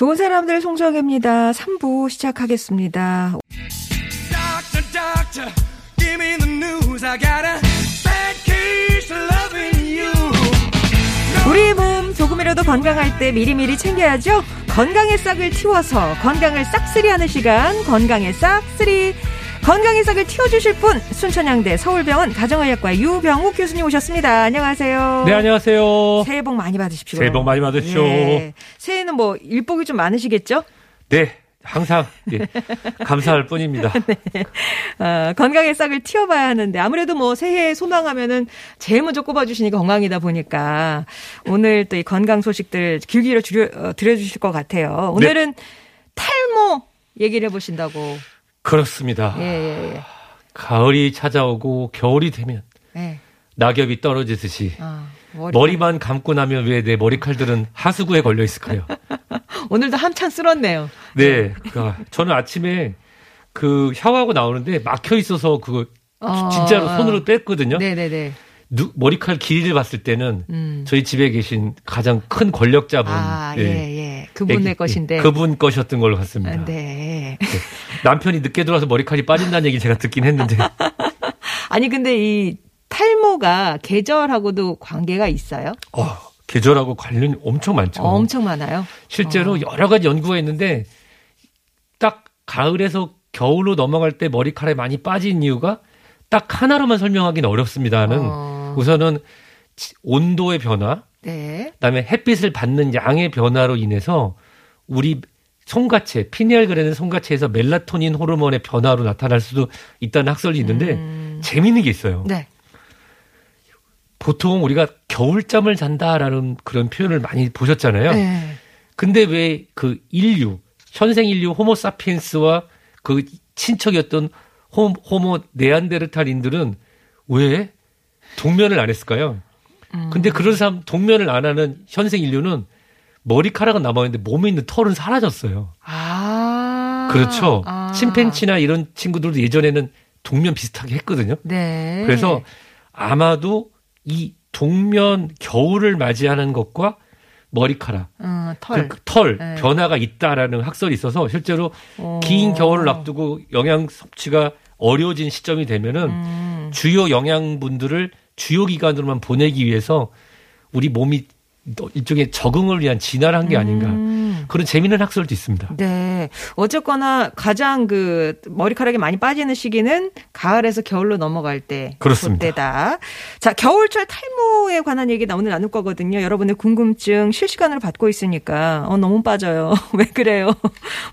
좋은 사람들 송정혜입니다. 3부 시작하겠습니다. Doctor, doctor, give me the news. I got a bad case loving you. 우리 몸 조금이라도 건강할 때 미리미리 챙겨야죠. 건강의 싹을 틔워서 건강을 싹쓸이 하는 시간 건강의 싹쓸이 건강의 싹을 틔워주실 분 순천향대 서울병원 가정의학과 유병욱 교수님 오셨습니다. 안녕하세요. 네, 안녕하세요. 새해 복 많이 받으십시오. 새해 복 많이 받으십시오. 예. 새해는 뭐 일복이 좀 많으시겠죠? 네, 항상 예, 감사할 뿐입니다. 어, 건강의 싹을 틔워봐야 하는데 아무래도 뭐 새해 소망하면은 제일 먼저 꼽아주시니까 건강이다 보니까 오늘 또 이 건강 소식들 길길이 줄여, 어, 들려주실 것 같아요. 오늘은 탈모 얘기를 해보신다고. 그렇습니다. 예, 예, 예. 가을이 찾아오고 겨울이 되면 예. 낙엽이 떨어지듯이 아, 머리. 머리만 감고 나면 왜 내 머리칼들은 하수구에 걸려 있을까요? 오늘도 한참 쓸었네요. 네, 그러니까 저는 아침에 그 샤워하고 나오는데 막혀 있어서 그거 어, 진짜로 어. 손으로 뺐거든요. 네네네. 누- 머리칼 길이를 봤을 때는 음. 저희 집에 계신 가장 큰 권력자분, 아, 예, 예, 예. 그분의 애기- 것인데. 예, 그분 것이었던 걸로 봤습니다. 아, 네. 남편이 늦게 들어와서 머리칼이 빠진다는 얘기 제가 듣긴 했는데 아니, 근데 이 탈모가 계절하고도 관계가 있어요? 어, 계절하고 관련이 엄청 많죠. 어, 엄청 많아요. 실제로 어. 여러 가지 연구가 있는데 딱 가을에서 겨울로 넘어갈 때 머리카락이 많이 빠진 이유가 딱 하나로만 설명하기는 어렵습니다는 어. 우선은 지- 온도의 변화, 네. 그다음에 햇빛을 받는 양의 변화로 인해서 우리 송가체, 피네알 그레는 송가체에서 멜라토닌 호르몬의 변화로 나타날 수도 있다는 학설이 있는데 음. 재미있는 게 있어요. 네. 보통 우리가 겨울잠을 잔다라는 그런 표현을 많이 보셨잖아요. 네. 근데 왜 그 인류, 현생 인류 호모사피엔스와 그 친척이었던 호, 호모 네안데르탈인들은 왜 동면을 안 했을까요? 음. 근데 그런 사람 동면을 안 하는 현생 인류는 머리카락은 남아있는데 몸에 있는 털은 사라졌어요. 아. 그렇죠. 아. 침팬치나 이런 친구들도 예전에는 동면 비슷하게 했거든요. 네. 그래서 아마도 이 동면 겨울을 맞이하는 것과 머리카락, 음, 털. 그 털 네. 변화가 있다라는 학설이 있어서 실제로 어. 긴 겨울을 앞두고 영양 섭취가 어려워진 시점이 되면은 음. 주요 영양분들을 주요 기관으로만 보내기 위해서 우리 몸이 일종의 적응을 위한 진화를 한 게 아닌가 음. 그런 재미있는 학설도 있습니다. 네. 어쨌거나 가장 그 머리카락이 많이 빠지는 시기는 가을에서 겨울로 넘어갈 때. 그렇습니다. 그때다. 자, 겨울철 탈모에 관한 얘기 나 오늘 나눌 거거든요. 여러분의 궁금증 실시간으로 받고 있으니까. 어, 너무 빠져요. 왜 그래요?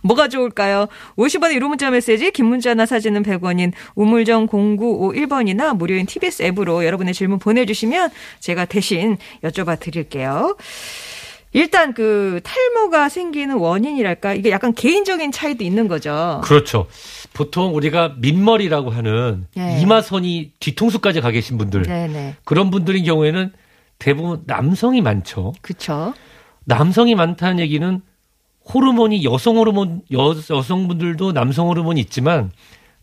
뭐가 좋을까요? 50원의 유료 문자 메시지, 긴 문자나 사진은 100원인 우물정 0951번이나 무료인 TBS 앱으로 여러분의 질문 보내 주시면 제가 대신 여쭤봐 드릴게요. 일단 그 탈모가 생기는 원인이랄까 이게 약간 개인적인 차이도 있는 거죠. 그렇죠. 보통 우리가 민머리라고 하는 네. 이마선이 뒤통수까지 가 계신 분들 네네. 그런 분들인 경우에는 대부분 남성이 많죠. 그쵸. 남성이 많다는 얘기는 호르몬이 여성 호르몬 여, 여성분들도 남성 호르몬이 있지만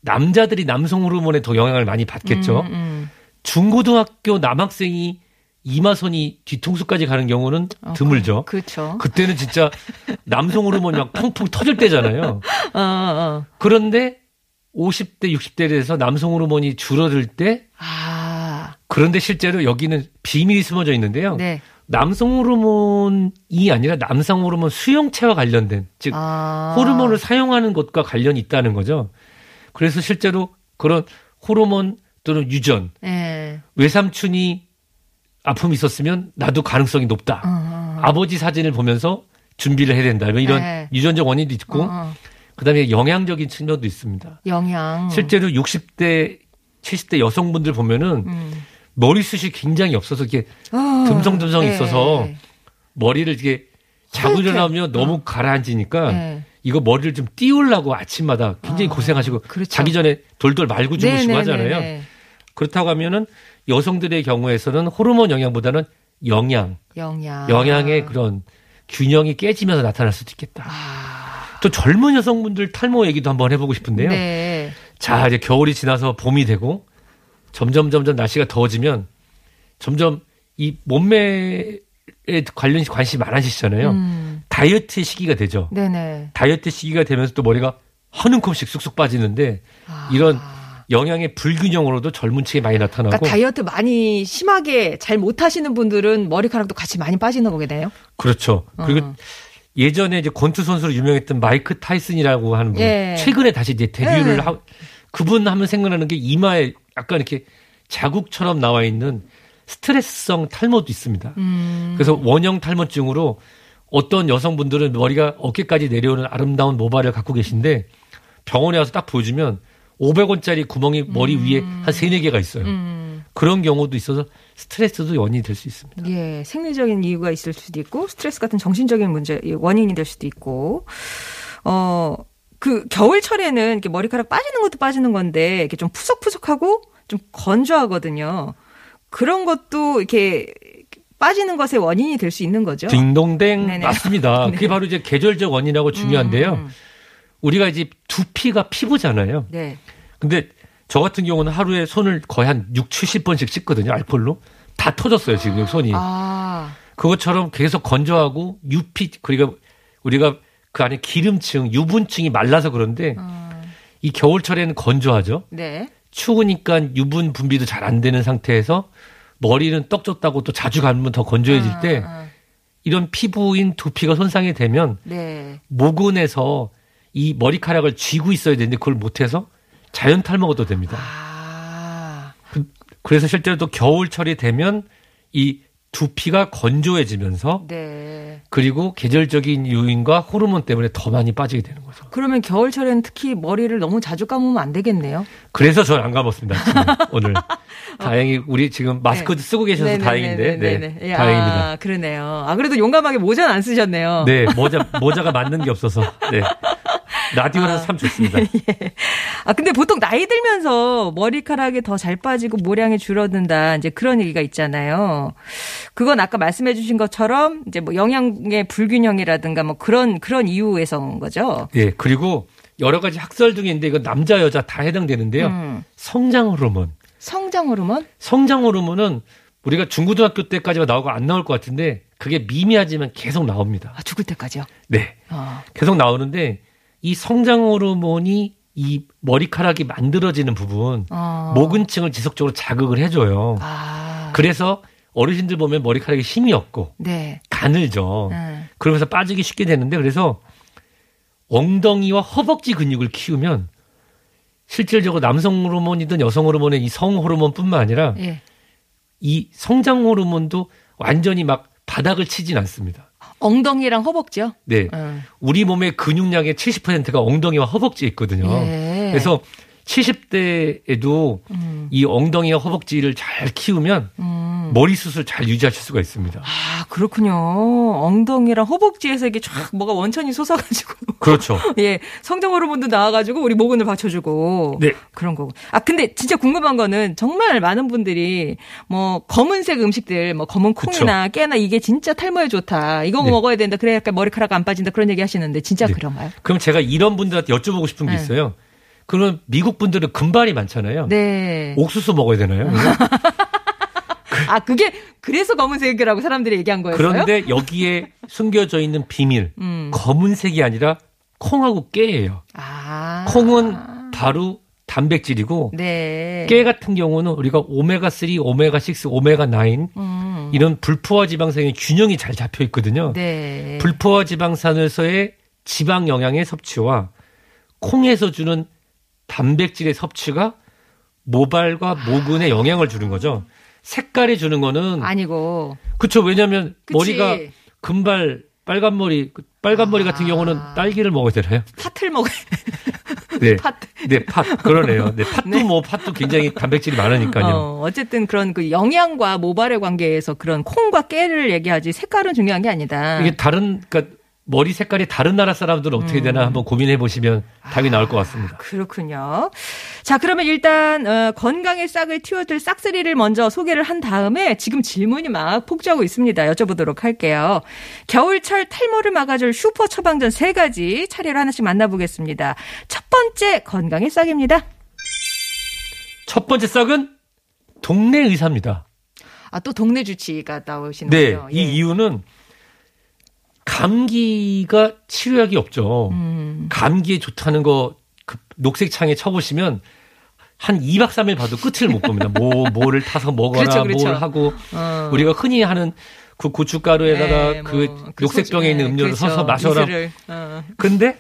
남자들이 남성 호르몬에 더 영향을 많이 받겠죠. 음, 음. 중고등학교 남학생이 이마선이 뒤통수까지 가는 경우는 어, 드물죠. 그렇죠. 그때는 진짜 남성 호르몬이 막 펑펑 터질 때잖아요. 어, 어. 그런데 50대, 60대에 대해서 남성 호르몬이 줄어들 때 아, 그런데 실제로 여기는 비밀이 숨어져 있는데요. 네. 남성 호르몬이 아니라 남성 호르몬 수용체와 관련된 즉 아. 호르몬을 사용하는 것과 관련이 있다는 거죠. 그래서 실제로 그런 호르몬 또는 유전 예. 외삼촌이 아픔이 있었으면 나도 가능성이 높다. 어, 아버지 사진을 보면서 준비를 해야 된다. 뭐 이런 네. 유전적 원인도 있고 어, 어. 그다음에 영양적인 측면도 있습니다. 영양. 실제로 60대 70대 여성분들 보면은 음. 머리숱이 굉장히 없어서 이게 어, 듬성듬성 예. 있어서 머리를 이게 자고. 일어나면 너무 가라앉으니까 네. 이거 머리를 좀 띄우려고 아침마다 굉장히 고생하시고 그렇죠. 자기 전에 돌돌 말고 주무시고 네네네네. 하잖아요. 그렇다고 하면은 여성들의 경우에서는 호르몬 영향보다는 영양, 영양. 영양의 그런 균형이 깨지면서 나타날 수도 있겠다. 또 젊은 여성분들 탈모 얘기도 한번 해보고 싶은데요. 아. 네. 자, 이제 겨울이 지나서 봄이 되고 점점 점점 날씨가 더워지면 점점 이 몸매에 관련 관심이 많아지시잖아요. 음. 다이어트 시기가 되죠. 네네. 다이어트 시기가 되면서 또 머리가 한 움큼씩 쑥쑥 빠지는데 아. 이런 영양의 불균형으로도 젊은 층에 많이 나타나고 그러니까 다이어트 많이 심하게 잘 못하시는 분들은 머리카락도 같이 많이 빠지는 거겠네요. 그렇죠. 그리고 어. 예전에 이제 권투 선수로 유명했던 마이크 타이슨이라고 하는 분 예. 최근에 다시 이제 데뷔를 예. 하 그분 하면 생각나는 게 이마에 약간 이렇게 자국처럼 나와 있는 스트레스성 탈모도 있습니다. 음. 그래서 원형 탈모증으로 어떤 여성분들은 머리가 어깨까지 내려오는 아름다운 모발을 갖고 계신데 병원에 와서 딱 보여주면 500원짜리 구멍이 머리 위에 한 세네 개가 있어요. 음. 그런 경우도 있어서 스트레스도 원인이 될 수 있습니다. 예, 생리적인 이유가 있을 수도 있고 스트레스 같은 정신적인 문제 원인이 될 수도 있고 어. 그 겨울철에는 이렇게 머리카락 빠지는 것도 빠지는 건데 이렇게 좀 푸석푸석하고 좀 건조하거든요. 그런 것도 이렇게 빠지는 것의 원인이 될 수 있는 거죠. 딩동댕 네네. 맞습니다. 네. 그게 바로 이제 계절적 원인하고 중요한데요. 음. 우리가 이제 두피가 피부잖아요. 네. 근데 저 같은 경우는 하루에 손을 거의 한 6, 70번씩 씻거든요. 알콜로. 다 터졌어요, 지금 여기 손이. 아, 그것처럼 계속 건조하고 유피 그리고 우리가 그 안에 기름층, 유분층이 말라서 그런데 이 겨울철에는 건조하죠. 네. 추우니까 유분 분비도 잘 안 되는 상태에서 머리는 떡졌다고 또 자주 감으면 더 건조해질 때 아, 이런 피부인 두피가 손상이 되면 네. 모근에서 이 머리카락을 쥐고 있어야 되는데 그걸 못해서 자연 탈모가 또 됩니다. 아, 그, 그래서 실제로 또 겨울철이 되면 이 두피가 건조해지면서 네. 그리고 계절적인 요인과 호르몬 때문에 더 많이 빠지게 되는 거죠. 그러면 겨울철에는 특히 머리를 너무 자주 감으면 안 되겠네요. 그래서 저는 안 감았습니다. 오늘 다행히 우리 지금 마스크도 쓰고 계셔서 네네네네네. 다행인데, 네, 네. 야, 다행입니다. 그러네요. 아, 그래도 용감하게 모자는 안 쓰셨네요. 네, 모자 모자가 맞는 게 없어서, 네, 라디오라서 참 좋습니다. 아, 근데 보통 나이 들면서 머리카락이 더 잘 빠지고 모량이 줄어든다. 이제 그런 얘기가 있잖아요. 그건 아까 말씀해 주신 것처럼 이제 뭐 영양의 불균형이라든가 뭐 그런, 그런 이유에서인 거죠. 예, 그리고 여러 가지 학설 중에 있는데 이건 남자 여자 다 해당되는데요. 음. 성장 호르몬. 성장 호르몬? 성장 호르몬은 우리가 중고등학교 때까지만 나오고 안 나올 것 같은데 그게 미미하지만 계속 나옵니다. 아, 죽을 때까지요? 네. 어. 계속 나오는데 이 성장 호르몬이 이 머리카락이 만들어지는 부분 어. 모근층을 지속적으로 자극을 해줘요. 아. 그래서 어르신들 보면 머리카락이 힘이 없고 네. 가늘죠. 음. 그러면서 빠지기 쉽게 되는데 그래서 엉덩이와 허벅지 근육을 키우면 실질적으로 남성 호르몬이든 여성 호르몬의 이 성 호르몬뿐만 아니라 예. 이 성장 호르몬도 완전히 막 바닥을 치진 않습니다. 엉덩이랑 허벅지요? 네. 음. 우리 몸의 근육량의 70%가 엉덩이와 허벅지에 있거든요. 예. 그래서 70대에도 음. 이 엉덩이와 허벅지를 잘 키우면 음. 머리숱을 잘 유지하실 수가 있습니다. 아, 그렇군요. 엉덩이랑 허벅지에서 이게 쫙 뭐가 원천이 솟아가지고. 그렇죠. 예. 성장 호르몬도 나와가지고 우리 모근을 받쳐주고. 네. 그런 거고. 아, 근데 진짜 궁금한 거는 정말 많은 분들이 뭐 검은색 음식들, 뭐 검은 콩이나 깨나 이게 진짜 탈모에 좋다. 이거 네. 먹어야 된다. 그래야 약간 머리카락 안 빠진다. 그런 얘기 하시는데 진짜 네. 그런가요? 그럼 제가 이런 분들한테 여쭤보고 싶은 게 네. 있어요. 그럼 미국 분들은 금발이 많잖아요. 네. 옥수수 먹어야 되나요? 아, 그게 그래서 검은색이라고 사람들이 얘기한 거였어요? 그런데 여기에 숨겨져 있는 비밀, 음. 검은색이 아니라 콩하고 깨예요. 아. 콩은 바로 단백질이고 네. 깨 같은 경우는 우리가 오메가 3, 오메가 6, 오메가 9 음. 이런 불포화 지방산의 균형이 잘 잡혀 있거든요. 네. 불포화 지방산에서의 지방 영양의 섭취와 콩에서 주는 단백질의 섭취가 모발과 모근에 영향을 주는 거죠. 색깔이 주는 거는 아니고. 그렇죠. 왜냐하면 그치. 머리가 금발 빨간 머리 그 빨간 머리 같은 아. 경우는 딸기를 먹어야 되나요? 팥을 먹어야 네. 팥. 네, 팥. 그러네요. 네, 팥도 네. 뭐 팥도 굉장히 단백질이 많으니까요. 어, 어쨌든 그런 그 영양과 모발의 관계에서 그런 콩과 깨를 얘기하지 색깔은 중요한 게 아니다. 이게 다른 그러니까 머리 색깔이 다른 나라 사람들은 어떻게 되나 음. 한번 고민해 보시면 답이 나올 것 아, 같습니다. 그렇군요. 자, 그러면 일단 어, 건강의 싹을 틔워줄 싹쓸이를 먼저 소개를 한 다음에 지금 질문이 막 폭주하고 있습니다. 여쭤보도록 할게요. 겨울철 탈모를 막아줄 슈퍼 처방전 세 가지 차례로 하나씩 만나보겠습니다. 첫 번째 건강의 싹입니다. 첫 번째 싹은 동네 의사입니다. 아, 또 동네 주치가 나오시는 네, 거죠? 이 예. 이유는 감기가 치료약이 없죠. 음. 감기에 좋다는 거 그 녹색 창에 쳐보시면 한 2박 3일 봐도 끝을 못 봅니다. 뭐, 뭐를 타서 먹어라, 그렇죠, 그렇죠. 뭘 하고. 어. 우리가 흔히 하는 그 고춧가루에다가 네, 그 뭐, 그 녹색병에 있는 네, 음료를 그렇죠. 서서 마셔라. 어. 근데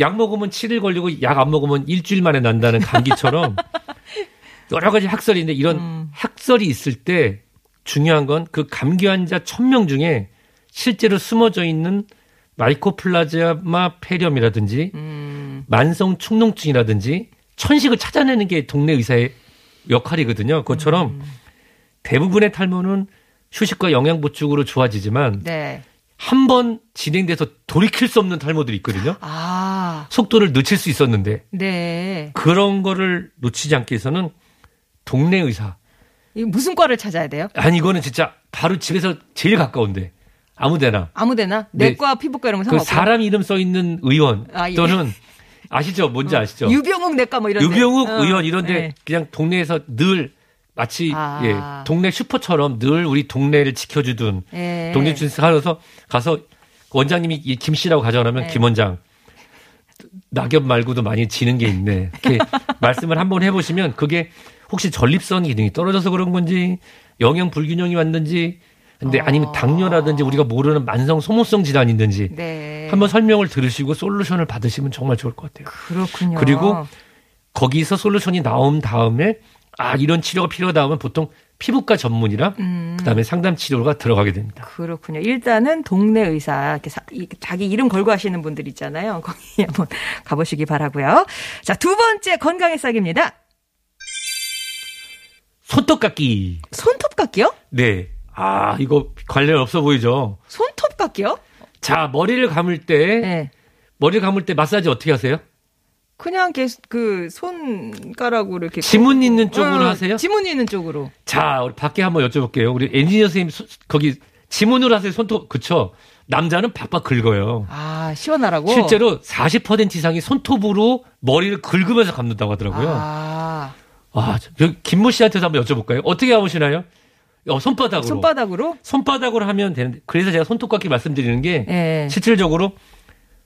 약 먹으면 7일 걸리고 약 안 먹으면 일주일 만에 난다는 감기처럼 여러 가지 학설인데 이런 음. 학설이 있을 때 중요한 건 그 감기 환자 1000명 중에 실제로 숨어져 있는 마이코플라즈마 폐렴이라든지 음. 만성 축농증이라든지 천식을 찾아내는 게 동네 의사의 역할이거든요. 그것처럼 음. 대부분의 탈모는 휴식과 영양 보충으로 좋아지지만 네. 한번 진행돼서 돌이킬 수 없는 탈모들이 있거든요. 아, 속도를 늦출 수 있었는데 네. 그런 거를 놓치지 않기 위해서는 동네 의사 이 무슨 과를 찾아야 돼요? 아니 이거는 진짜 바로 집에서 제일 가까운데 아무데나 아무데나 네. 내과 피부과 이런 거그 사람 이름 써 있는 의원 아, 예. 또는 아시죠 뭔지 아시죠 유병욱 내과 뭐 이런 데. 유병욱 어, 의원 이런데 네. 그냥 동네에서 늘 마치 아. 예, 동네 슈퍼처럼 늘 우리 동네를 지켜주던 예. 동네 하면서 가서 원장님이 이 김 씨라고 가져가면 네. 김 원장 낙엽 말고도 많이 지는 게 있네. 이렇게 말씀을 한번 해보시면 그게 혹시 전립선 기능이 떨어져서 그런 건지 영양 불균형이 왔는지 근데 아니면 당뇨라든지 우리가 모르는 만성 소모성 질환이 있는지 네. 한번 설명을 들으시고 솔루션을 받으시면 정말 좋을 것 같아요. 그렇군요. 그리고 거기서 솔루션이 나온 다음에 아 이런 치료가 필요하다 하면 보통 피부과 전문이랑 음. 그다음에 상담 치료가 들어가게 됩니다. 그렇군요. 일단은 동네 의사 이렇게 사- 이- 자기 이름 걸고 하시는 분들 있잖아요. 거기 한번 가보시기 바라고요. 자, 두 번째 건강의 싹입니다. 손톱 깎기. 손톱 깎기요? 네. 아 이거 관련 없어 보이죠. 손톱 깎기요? 자 머리를 감을 때 네. 머리를 감을 때 마사지 어떻게 하세요? 그냥 이렇게 그 손가락으로 이렇게 지문 있는 쪽으로 어, 하세요? 지문 있는 쪽으로. 자 우리 밖에 한번 여쭤볼게요. 우리 엔지니어 선생님 소- 거기 지문으로 하세요 손톱 그쵸? 남자는 박박 긁어요. 아, 시원하라고. 실제로 40% 이상이 손톱으로 머리를 긁으면서 감는다고 하더라고요. 아, 아, 김모 씨한테도 한번 여쭤볼까요? 어떻게 감으시나요? 어, 손바닥으로. 손바닥으로? 손바닥으로 하면 되는데, 그래서 제가 손톱 깎기 말씀드리는 게, 예. 실질적으로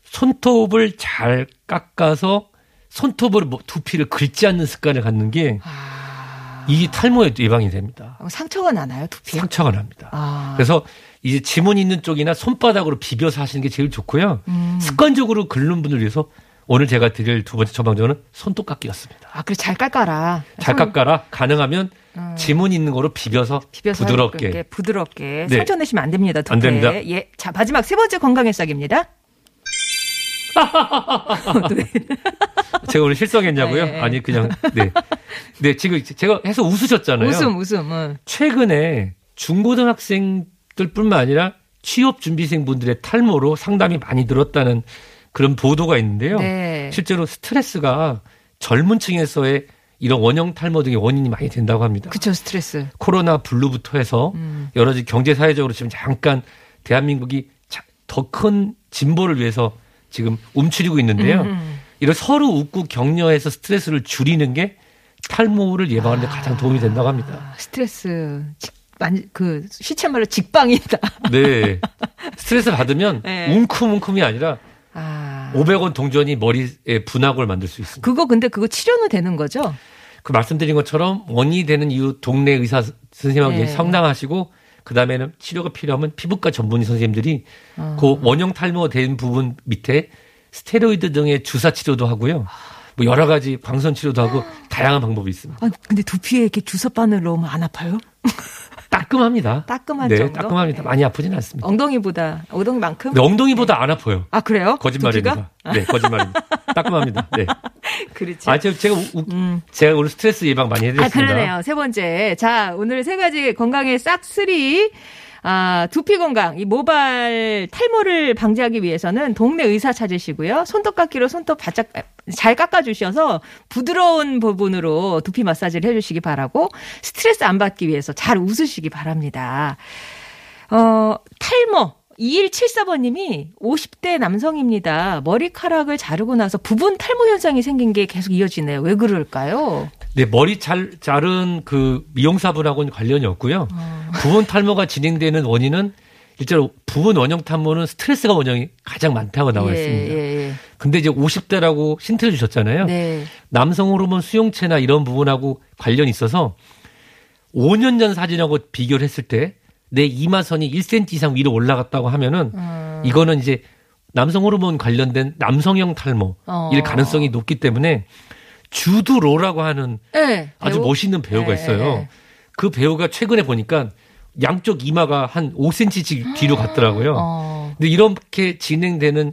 손톱을 잘 깎아서 손톱으로 뭐 두피를 긁지 않는 습관을 갖는 게, 아, 이 탈모에 예방이 됩니다. 어, 상처가 나나요, 두피에? 상처가 납니다. 아. 그래서 이제 지문 있는 쪽이나 손바닥으로 비벼서 하시는 게 제일 좋고요. 음. 습관적으로 긁는 분을 위해서 오늘 제가 드릴 두 번째 처방전은 손톱 깎기였습니다. 아, 그래 잘 깎아라. 잘 손 깎아라. 가능하면 지문 있는 거로 비벼서, 비벼서 부드럽게. 두드럽게 네. 상처 내시면 안 됩니다. 두피에. 안 됩니다. 예. 자, 마지막 세 번째 건강의 싹입니다. 네. 제가 오늘 실성했냐고요? 네. 아니 그냥 네. 네, 지금 제가 해서 웃으셨잖아요. 웃음, 웃음. 응. 최근에 중고등학생들뿐만 아니라 취업 준비생 분들의 탈모로 상담이 많이 늘었다는 그런 보도가 있는데요. 네. 실제로 스트레스가 젊은 층에서의 이런 원형 탈모 등의 원인이 많이 된다고 합니다. 그쵸, 스트레스. 코로나 블루부터 해서 음. 여러 가지 경제 사회적으로 지금 잠깐 대한민국이 더 큰 진보를 위해서 지금 움츠리고 있는데요. 음. 이런 서로 웃고 격려해서 스트레스를 줄이는 게 탈모를 예방하는 데 가장 도움이 된다고 합니다. 아, 스트레스. 그, 시체 말로 직방이다. 네. 스트레스 받으면 네. 웅큼웅큼이 아니라 아. 500원 동전이 머리에 분학을 만들 수 있습니다. 그거 근데 그거 치료는 되는 거죠? 그 말씀드린 것처럼 원인이 되는 이유 동네 의사 선생님하고 네. 상담하시고 그 다음에는 치료가 필요하면 피부과 전문의 선생님들이 그 원형 탈모 된 부분 밑에 스테로이드 등의 주사 치료도 하고요. 뭐 여러 가지 광선 치료도 하고 다양한 방법이 있습니다. 아, 근데 두피에 이렇게 주사 바늘 넣으면 안 아파요? 따끔합니다. 따끔한 네, 정도? 따끔합니다. 많이 아프진 않습니다. 엉덩이보다, 엉덩이만큼? 근데 엉덩이보다 안 아파요. 아, 그래요? 거짓말입니다. 두피가? 네, 거짓말입니다. 따끔합니다. 네. 그렇지. 아, 제가, 제가, 우- 음. 제가 오늘 스트레스 예방 많이 아, 해드렸습니다. 그러네요. 세 번째. 자, 오늘 세 가지 건강의 싹쓰리. 아, 두피 건강, 이 모발 탈모를 방지하기 위해서는 동네 의사 찾으시고요. 손톱 깎기로 손톱 바짝 잘 깎아주셔서 부드러운 부분으로 두피 마사지를 해주시기 바라고 스트레스 안 받기 위해서 잘 웃으시기 바랍니다. 어, 탈모. 2174번님이 50대 남성입니다. 머리카락을 자르고 나서 부분 탈모 현상이 생긴 게 계속 이어지네요. 왜 그럴까요? 네, 머리 잘, 자른 그 미용사분하고는 관련이 없고요. 어. 부분 탈모가 진행되는 원인은 일자로 부분 원형 탈모는 스트레스가 원형이 가장 많다고 나와 예, 있습니다. 예, 예. 근데 이제 50대라고 힌트를 주셨잖아요. 네. 남성 호르몬 수용체나 이런 부분하고 관련이 있어서 5년 전 사진하고 비교를 했을 때 내 이마선이 1cm 이상 위로 올라갔다고 하면은 음. 이거는 이제 남성 호르몬 관련된 남성형 탈모일 어. 가능성이 높기 때문에 주두로라고 하는 네, 아주 배우? 멋있는 배우가 네, 있어요. 네. 그 배우가 최근에 보니까 양쪽 이마가 한 5cm씩 뒤로 갔더라고요. 어. 근데 이렇게 진행되는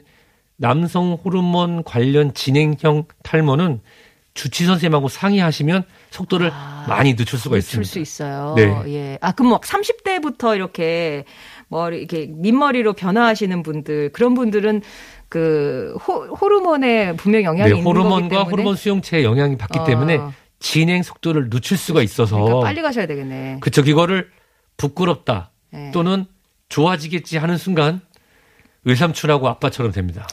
남성 호르몬 관련 진행형 탈모는 주치 선생님하고 상의하시면 속도를 많이 늦출 수가 늦출 있습니다. 수 있어요. 네. 예. 아, 그럼 막 30대부터 이렇게 머리, 이렇게 민머리로 변화하시는 분들, 그런 분들은 그 호, 호르몬에 분명 영향이 네, 있는 거기 호르몬과 호르몬 수용체에 영향이 받기 어. 때문에 진행 속도를 늦출 수가 있어서 그러니까 빨리 가셔야 되겠네. 그쵸 이거를 부끄럽다 네. 또는 좋아지겠지 하는 순간 외삼촌하고 아빠처럼 됩니다.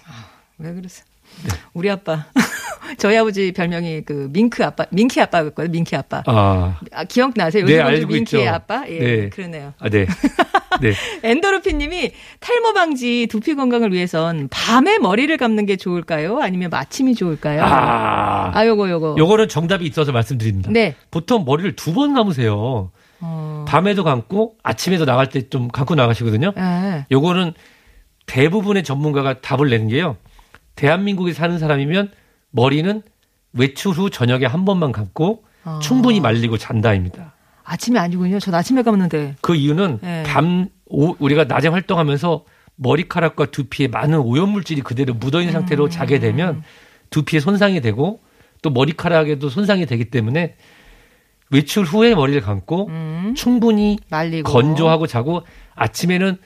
왜 그러세요? 네. 우리 아빠. 저희 아버지 별명이 그 밍크 아빠, 민키 아빠였거든요. 민키 아빠. 아, 아, 기억나세요? 네, 요즘 알고 민키의 있죠. 아빠? 예, 네. 그러네요. 아 네, 네. 엔도르핀 님이 탈모 방지 두피 건강을 위해선 밤에 머리를 감는 게 좋을까요? 아니면 아침이 좋을까요? 아, 아, 요거, 요거. 요거는 정답이 있어서 말씀드립니다. 네. 보통 머리를 두 번 감으세요. 어. 밤에도 감고 아침에도 나갈 때 좀 감고 나가시거든요. 예. 요거는 대부분의 전문가가 답을 내는 게요. 대한민국에 사는 사람이면 머리는 외출 후 저녁에 한 번만 감고 어. 충분히 말리고 잔다입니다. 아침이 아니군요. 전 아침에 감는데. 그 이유는 네. 밤 오- 우리가 낮에 활동하면서 머리카락과 두피에 많은 오염물질이 그대로 묻어 있는 음. 상태로 자게 되면 두피에 손상이 되고 또 머리카락에도 손상이 되기 때문에 외출 후에 머리를 감고 음. 충분히 말리고. 건조하고 자고 아침에는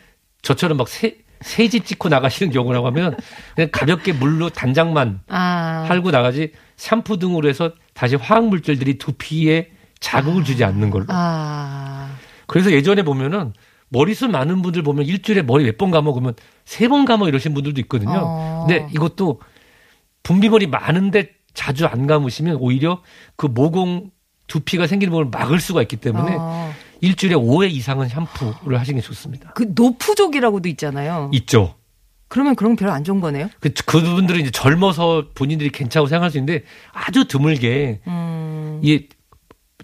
저처럼 막 새, 새집 찍고 나가시는 경우라고 하면 그냥 가볍게 물로 단장만 아. 할고 나가지 샴푸 등으로 해서 다시 화학 물질들이 두피에 자극을 주지 않는 걸로. 아. 그래서 예전에 보면은 머리숱 많은 분들 보면 일주일에 머리 몇 번 감아 그러면 세 번 감아 이러신 분들도 있거든요. 어. 근데 이것도 분비물이 많은데 자주 안 감으시면 오히려 그 모공 두피가 생기는 부분을 막을 수가 있기 때문에 어. 일주일에 5회 이상은 샴푸를 하시는 게 좋습니다. 그 노푸족이라고도 있잖아요. 있죠. 그러면 그런 건 별로 안 좋은 거네요. 그, 그분들은 이제 젊어서 본인들이 괜찮다고 생각할 수 있는데 아주 드물게 음. 이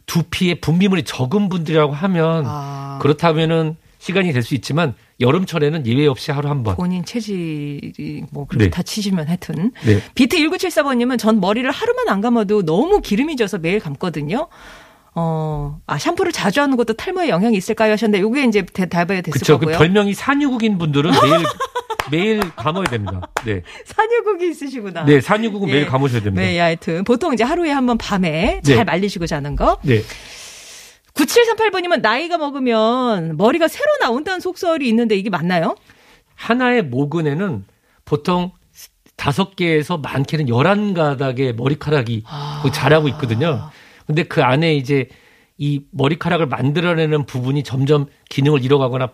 두피에 분비물이 적은 분들이라고 하면 아. 그렇다면은 시간이 될 수 있지만 여름철에는 예외 없이 하루 한 번. 본인 체질이 뭐 그렇게 네. 다 치시면 하여튼. 네. 비트 1974번님은 전 머리를 하루만 안 감아도 너무 기름이 져서 매일 감거든요. 어, 아, 샴푸를 자주 하는 것도 탈모에 영향이 있을까요? 하셨는데, 요게 이제 대- 답해야 됐을 그쵸. 그 거고요. 별명이 산유국인 분들은 매일 매일 감아야 됩니다. 네. 산유국이 있으시구나. 네, 산유국은 예. 매일 감으셔야 됩니다. 네, 하여튼. 보통 이제 하루에 한 번 밤에 잘 네. 말리시고 자는 거. 네. 9738번님은 나이가 먹으면 머리가 새로 나온다는 속설이 있는데 이게 맞나요? 하나의 모근에는 보통 다섯 개에서 많게는 열한 가닥의 머리카락이 아. 그 자라고 있거든요. 근데 그 안에 이제 이 머리카락을 만들어내는 부분이 점점 기능을 잃어가거나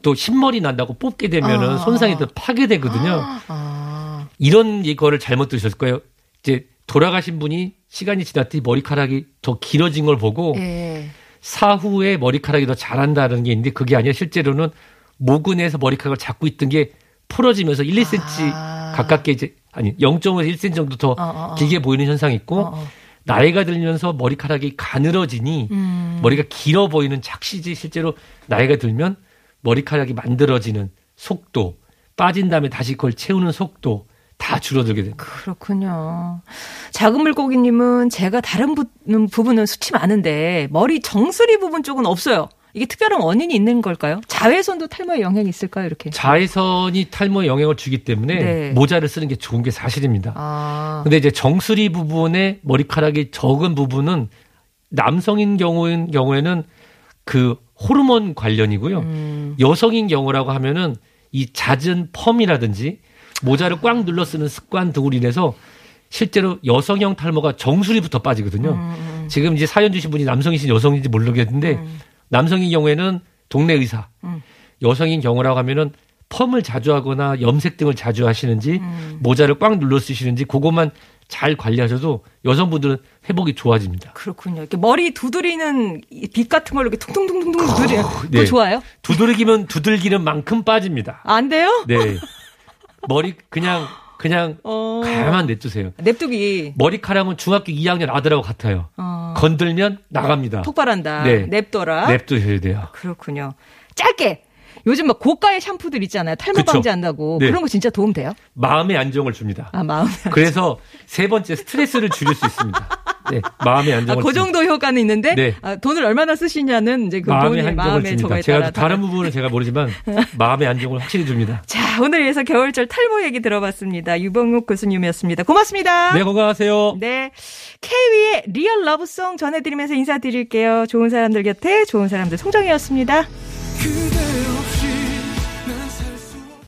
또 흰머리 난다고 뽑게 되면은 아. 손상이 더 파괴되거든요. 아, 이런 이거를 잘못 들으셨을 거예요. 이제 돌아가신 분이 시간이 지났더니 머리카락이 더 길어진 걸 보고 예. 사후에 머리카락이 더 자란다는 게 있는데 그게 아니라 실제로는 모근에서 머리카락을 잡고 있던 게 풀어지면서 1, 2cm 아. 가깝게 이제 아니 0.5에서 1cm 정도 더 어, 어, 어. 길게 보이는 현상이 있고 어, 어. 나이가 들면서 머리카락이 가늘어지니 음. 머리가 길어 보이는 착시지 실제로 나이가 들면 머리카락이 만들어지는 속도 빠진 다음에 다시 그걸 채우는 속도 다 줄어들게 됩니다. 그렇군요. 작은 물고기님은 제가 다른 부, 부분은 수치 많은데 머리 정수리 부분 쪽은 없어요. 이게 특별한 원인이 있는 걸까요? 자외선도 탈모에 영향이 있을까요? 이렇게. 자외선이 탈모에 영향을 주기 때문에 네. 모자를 쓰는 게 좋은 게 사실입니다. 아. 근데 이제 정수리 부분에 머리카락이 적은 부분은 남성인 경우인 경우에는 그 호르몬 관련이고요. 음. 여성인 경우라고 하면은 이 잦은 펌이라든지 모자를 꽉 눌러 쓰는 습관 등으로 인해서 실제로 여성형 탈모가 정수리부터 빠지거든요. 음, 지금 이제 사연 주신 분이 남성이신 여성인지 모르겠는데 남성인 경우에는 동네 의사, 음. 여성인 경우라고 하면은 펌을 자주 하거나 염색 등을 자주 하시는지 음. 모자를 꽉 눌러 쓰시는지 그것만 잘 관리하셔도 여성분들은 회복이 좋아집니다. 그렇군요. 이렇게 머리 두드리는 이빗 같은 걸로 이렇게 퉁퉁퉁퉁 두드려. 그거 네. 좋아요? 두드리기면 두들기는 만큼 빠집니다. 안 돼요? 네. 머리 그냥 그냥 어. 가만 냅두세요. 냅두기. 머리카락은 중학교 2학년 아들하고 같아요. 어. 건들면 나갑니다. 폭발한다. 네. 냅둬라. 냅두셔야 돼요. 그렇군요. 짧게. 요즘 막 고가의 샴푸들 있잖아요. 탈모 그쵸. 방지한다고. 네. 그런 거 진짜 도움 돼요? 마음의 안정을 줍니다. 아, 마음에. 그래서 세 번째 스트레스를 줄일 수 있습니다. 네, 마음의 아, 안정을 그 줍니다. 정도 효과는 있는데 네. 아, 돈을 얼마나 쓰시냐는 이제 그 마음의 안정을 마음의 줍니다. 저거에 제가 다른 부분은 제가 모르지만 마음의 안정을 확실히 줍니다. 자, 오늘 위해서 겨울철 탈모 얘기 들어봤습니다. 유병욱 교수님이었습니다. 고맙습니다. 네, 건강하세요. 네. K-위의 리얼 러브송 전해드리면서 인사드릴게요. 좋은 사람들 곁에 좋은 사람들 송정이었습니다. 그대